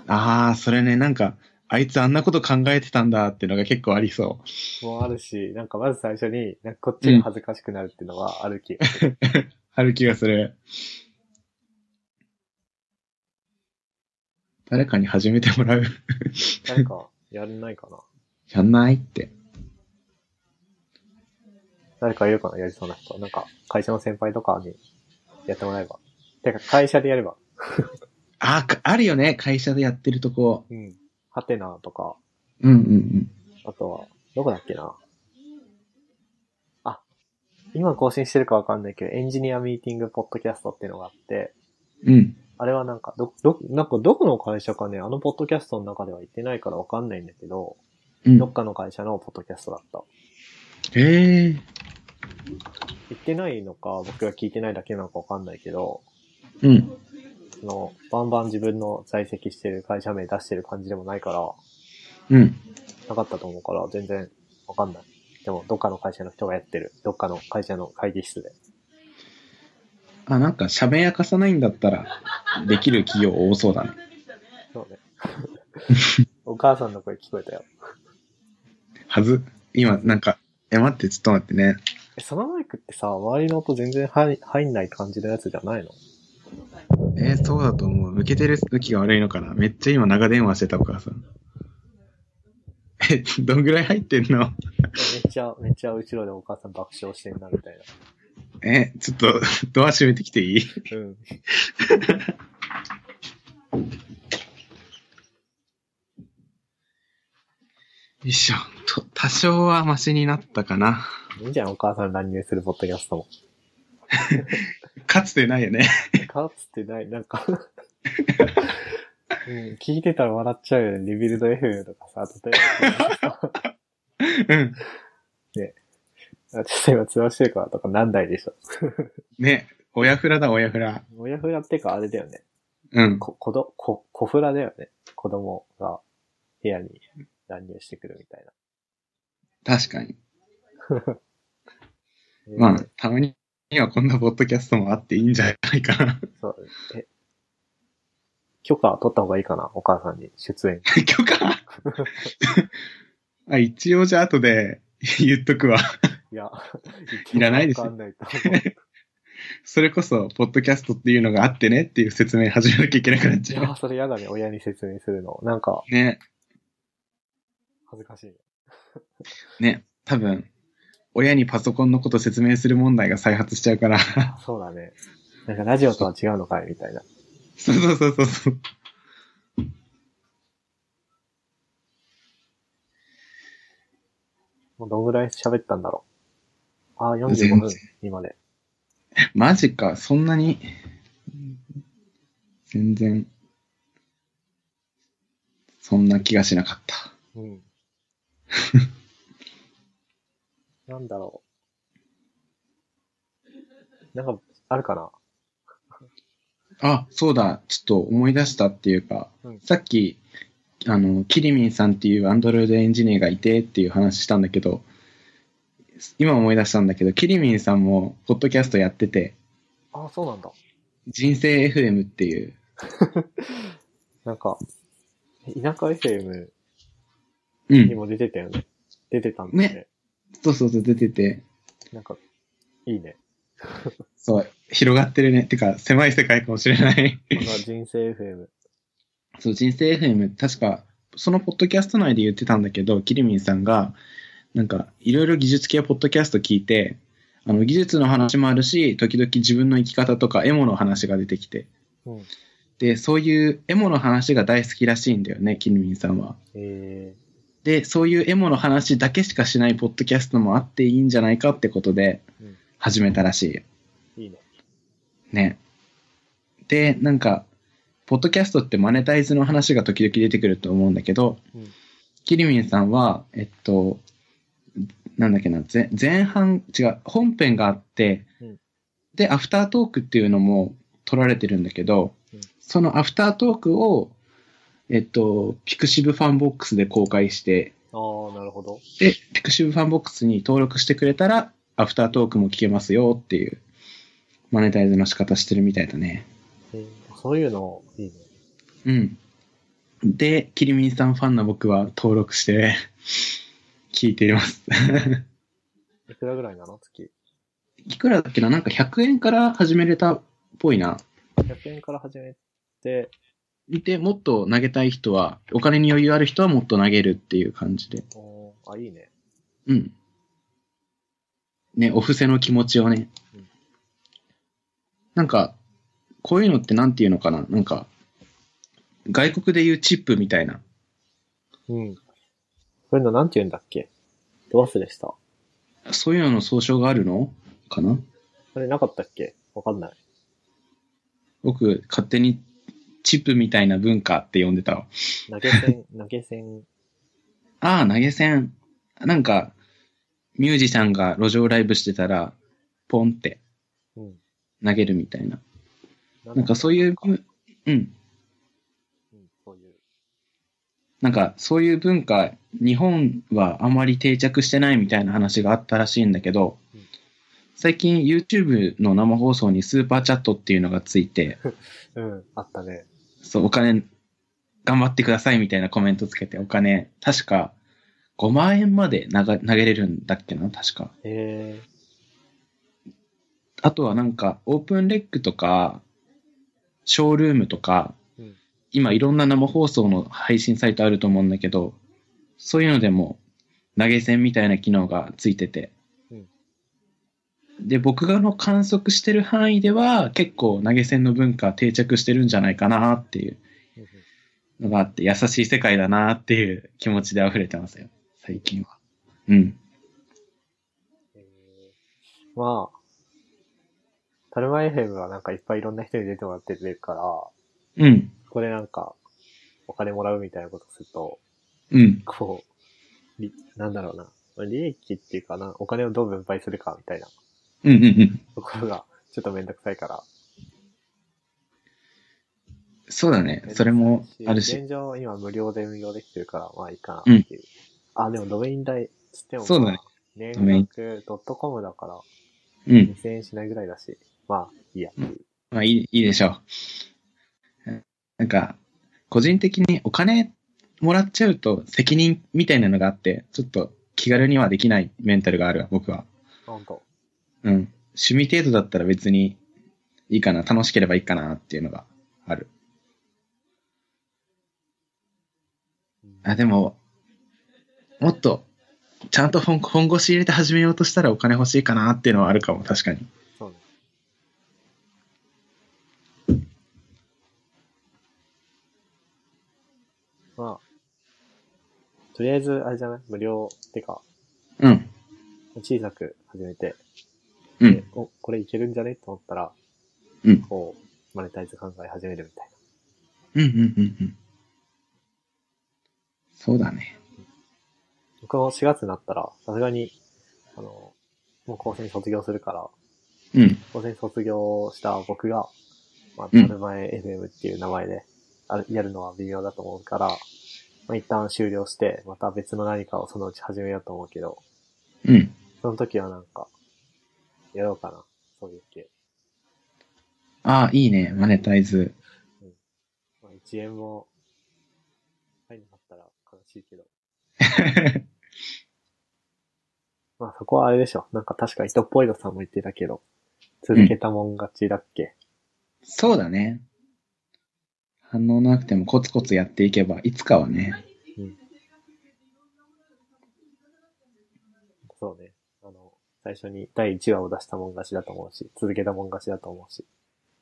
ああ、それね、なんか、あいつあんなこと考えてたんだっていうのが結構ありそもうあるし、なんかまず最初に、なんかこっちが恥ずかしくなるっていうのはある気がする。う。ある気がする。誰かに始めてもらう？誰か、やんないかな？やんないって。誰かいるかな？やりそうな人。なんか、会社の先輩とかにやってもらえば。てか、会社でやれば。ああるよね、会社でやってるとこ。うん。ハテナとか、うんうんうん。あとは、どこだっけな。あ、今更新してるかわかんないけど、エンジニアミーティングポッドキャストっていうのがあって、うん。あれはなんか、ど、ど、なんかどこの会社かね、あのポッドキャストの中では言ってないからわかんないんだけど、うんどっ。かの会社のポッドキャストだった。へえ。言ってないのか、僕が聞いてないだけなのかわかんないけど、うん。その、バンバン自分の在籍してる会社名出してる感じでもないから、うん。なかったと思うから、全然わかんない。でも、どっかの会社の人がやってる。どっかの会社の会議室で。あ、なんか喋やかさないんだったら、できる企業多そうだね。そうね。お母さんの声聞こえたよ。はず今、なんか、え、待って、ちょっと待ってね。え、そのマイクってさ、周りの音全然入入んない感じのやつじゃないの？えーそうだと思う。向けてる向きが悪いのかなめっちゃ今長電話してたお母さん。え、どんぐらい入ってんの？めっちゃ、めっちゃ後ろでお母さん爆笑してんな、みたいえ、ちょっと、ドア閉めてきていい？な。うん。よいしょ。と、多少はマシになったかな。いいんじゃん、お母さん乱入するポッドキャストも。かつてないよね。かつてない、なんか うん、聞いてたら笑っちゃうよね。リビルド FM とかさ、例えば。うん。あちょっと今通話してるからとか何台でしょ。ね、親フラだ、親フラ。親フラってかあれだよね。うん。こ、こど、こ、子フラだよね。子供が部屋に乱入してくるみたい確かに。な。まあえー、たまにはこんなポッドキャストもあっていいんじゃないかな。そう、え、許可取った方がいいかな？お母さんに出演。許可？あ、一応じゃあ後で 言っとくわ。いや、いらないですわかんないと思う。それこそ、ポッドキャストっていうのがあってねっていう説明始めなきゃいけなくなっいちゃや、それやだね。親に説明するの。なんか、う。ね、恥ずかしい。ね、多分、親にパソコンのこと説明する問題が再発しちゃうから。そうだね。なんかラジオとは違うのかいみたいな。そうそうそうそうそう。もうどんぐらい喋ったんだろう。ああ、45分。今で。マジか、そんなに、全然、そんな気がしなかった。うん。なんだろう。なんか、あるかな？あ、そうだ、ちょっと思い出したっていうか、うんさっき、あの、キリミンさんっていうアンドロイドエンジニアがいてっていう話したんだけど、今思い出したんだけど、キリミンさんも、ポッドキャストやってて、ああ、そうなんだ。人生 FM っていう、なんか、田舎 FM うん、にも出てたよね。出てたんだよね。そうそうそう、出てて、なんか、いいね。そう、広がってるね。てか、狭い世界かもしれない。この人生 FM。そう、人生 FM、確か、そのポッドキャスト内で言ってたんだけど、キリミンさんが、なんか、いろいろ技術系ポッドキャスト聞いて、あの、技術の話もあるし、時々自分の生き方とかエモの話が出てきて、うん。で、そういうエモの話が大好きらしいんだよね、キリミンさんは。えで、そういうエモの話だけしかしないポッドキャストもあっていいんじゃないかってことでうん始めたらしー、いいね。い。ね。で、なんか、ポッドキャストってマネタイズの話が時々出てくると思うんだけど、うん。キリミンさんは、えっと、なんだっけな、前前半、違う、本編があって、うんで、アフタートークっていうのも取られてるんだけど、うんそのアフタートークを、えっと、 pixiv FANBOX で公開して、ああ、なるほど。で、 pixiv FANBOX に登録してくれたら、アフタートークも聞けますよっていう、マネタイズの仕方してるみたいだね。えーそういうの、いいね。うん。で、キリミンさんファンの僕は登録して、聞いています。いくらぐらいなの？月。いくらだっけな？なんか100円から始めれたっぽいな。100円から始めて、で、もっと投げたい人は、お金に余裕ある人はもっと投げるっていう感じで。おーあ、いいね。うん。ね、お布施の気持ちをねうん。なんか、こういうのってなんていうのかななんか、外国でいうチップみたいな。うん。こういうのなんて言うんだっけ？ど忘れした？そういうのの総称があるの？かな？あれなかったっけ？わかんない。僕、勝手にチップみたいな文化って呼んでたわ。投げ銭、投げ銭。ああ、投げ銭。なんか、ミュージシャンが路上ライブしてたら、ポンってうん。投げるみたいな。ななんかそういう、うん。うん、そういう。なんかそういう文化、日本はあまり定着してないみたいな話があったらしいんだけどうん、最近 YouTube の生放送にスーパーチャットっていうのがついて、うん、あったね。そう、お金頑張ってくださいみたいなコメントつけて、お金、確か5万円まで投げ投げれるんだっけな、確か。へえあとはなんか、オープンレックとか、ショールームとか、うん今いろんな生放送の配信サイトあると思うんだけど、そういうのでも投げ銭みたいな機能がついてて、うんで、僕がの観測してる範囲では結構投げ銭の文化定着してるんじゃないかなっていうのがあって、優しい世界だなっていう気持ちで溢れてますよ、最近は。うん。へーまあ、タルマ FM はなんかいっぱいいろんな人に出てもらってるから、うん。これなんか、お金もらうみたいなことすると、うん。こう、りなんだろうな。まあ利益っていうかな、お金をどう分配するかみたいなうんうんうん。ところが、ちょっとめんどくさいから。そうだね。それもあるし。現状今無料で運用できてるから、まあいいかなっていう。あ、でもドメイン代、つっても、そうだね。年ドメイン額 .com だから、うん。2000円しないぐらいだし、まあいいや。まあいい、いいでしょう。なんか、個人的にお金もらっちゃうと責任みたいなのがあって、ちょっと気軽にはできないメンタルがあるわ、僕は。ほんと。うん。趣味程度だったら別にいいかな、楽しければいいかなっていうのがある。あ、でも、もっと、ちゃんと本本腰入れて始めようとしたらお金欲しいかなっていうのはあるかも、確かに。そうね。まあ、とりあえず、あれじゃない？無料ってか、うん。小さく始めて、でうん。お、これいけるんじゃね？と思ったら、うん。こう、マネタイズ考え始めるみたいうんうんうんうん。そうだね。な。僕も4月になったら、さすがに、あの、もう高専卒業するから、うん。高専卒業した僕が、まあ、うんタルマエ FM っていう名前で、あるやるのは微妙だと思うから、まあ、一旦終了して、また別の何かをそのうち始めようと思うけど、うん。その時はなんか、やろうかな。そういう系。ああ、いいね。マネタイズ。まあ、1円も入んなかったら悲しいけど。まあそこはあれでしょ。なんか確か糸っぽいのさんも言ってたけど、続けたもん勝ちだっけ、そうだね。反応なくてもコツコツやっていけば、いつかはね。そうね。あの、最初に第1話を出したもん勝ちだと思うし、続けたもん勝ちだと思うし、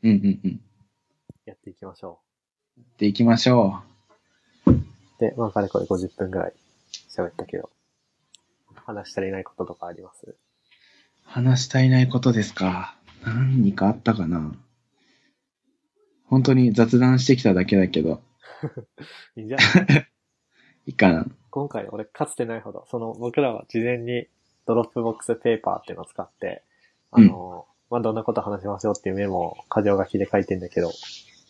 うんうんうん。やっていきましょで、いきましょう。で、まあかれこれ50分ぐらい喋ったけど、話したりないこととかあります？う。話したいないことですか。何かあったかな。本当に雑談してきただけだけど、いいんじゃない いいかな。今回俺かつてないほど、その僕らは事前に Dropbox Paper っていうのを使って、あの、まあ、どんなこと話しましょうっていうメモを箇条書きで書いてんだけど、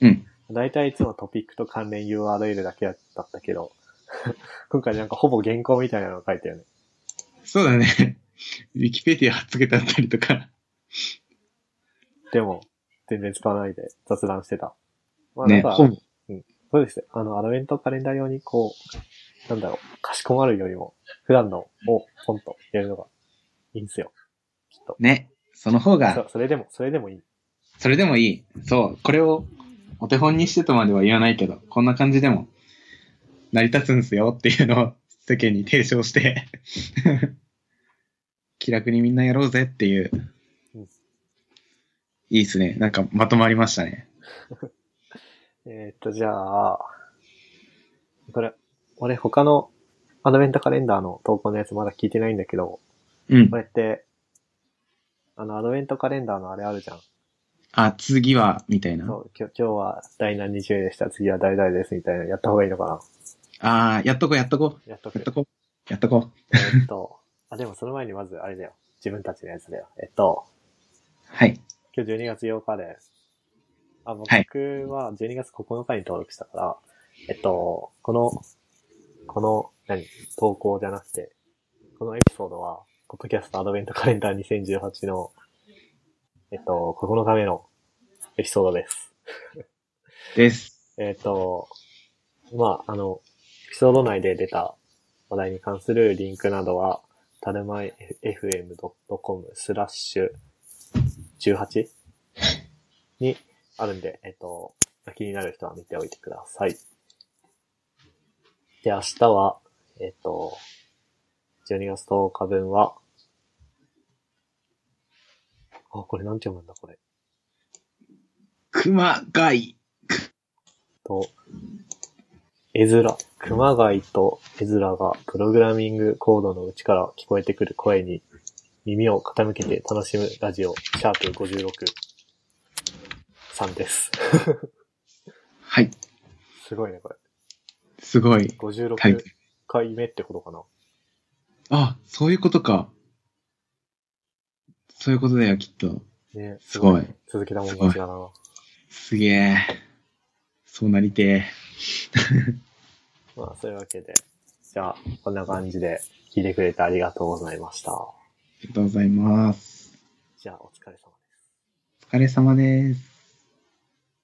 うん。だいたいいつもトピックと関連 URL だけだったけど、今回なんかほぼ原稿みたいなのを書いてるね。そうだね。ウィキペディア貼っつけてあったりとか。でも、全然使わないで雑談してた。まあ、ね、なんか、本。そうですよ。あの、アドベントカレンダー用にこう、なんだろう、かしこまるよりも、普段のをポンとやるのがいいんすよ。きっと。ね。その方そが、それでも、それでもいい。それでもいい。そう。これをお手本にしてとまでは言わないけど、こんな感じでも成り立つんすよっていうのを世間に提唱して、気楽にみんなやろうぜっていううん。いいっすね。なんかまとまりましたね。えーっと、じゃあ、これ、俺他のアドベントカレンダーの投稿のやつまだ聞いてないんだけど、うんこ。れって、あの、アドベントカレンダーのあれあるじゃん。あ、次は、みたいな？そう、今日今日は第何日目でした、次は誰々です？みたいなのやった方がいいのかあー、やっとこうやっとこなやっとう。くやっとこう。やっとこう。えーっと、あ、でもその前にまずあれだよ。自分たちのやつだよ。えっと、はい。今日12月8日で、あ、僕はいは12月9日に登録したから、えっと、この、この、何、投稿じゃなくて、このエピソードは、ポッドキャストアドベントカレンダー2018の、えっと、9日目のエピソードです。です。えっと、まあ、あの、エピソード内で出た話題に関するリンクなどは、たるまい fm.com スラッシュ 18? にあるんで、えっと、気になる人は見ておいてください。で、明日は、えっと、12月10日分は、あ、これなんて読むんだ、これ。熊谷。と、絵面、熊谷と絵面がプログラミングコードの内から聞こえてくる声に耳を傾けて楽しむラジオ、シャープ56さんです。はい。すごいね、これ。すごい。タイ56トル回目ってことかな。あ、そういうことか。そういうことだよ、きっと。ね、すごい。続けたもん勝ちだな。すげえ。そうなりてえ。まあ、そういうわけで。じゃあ、こんな感じで聞いてくれてありがとうございました。ありがとうございます。じゃあ、お疲れ様です。お疲れ様です。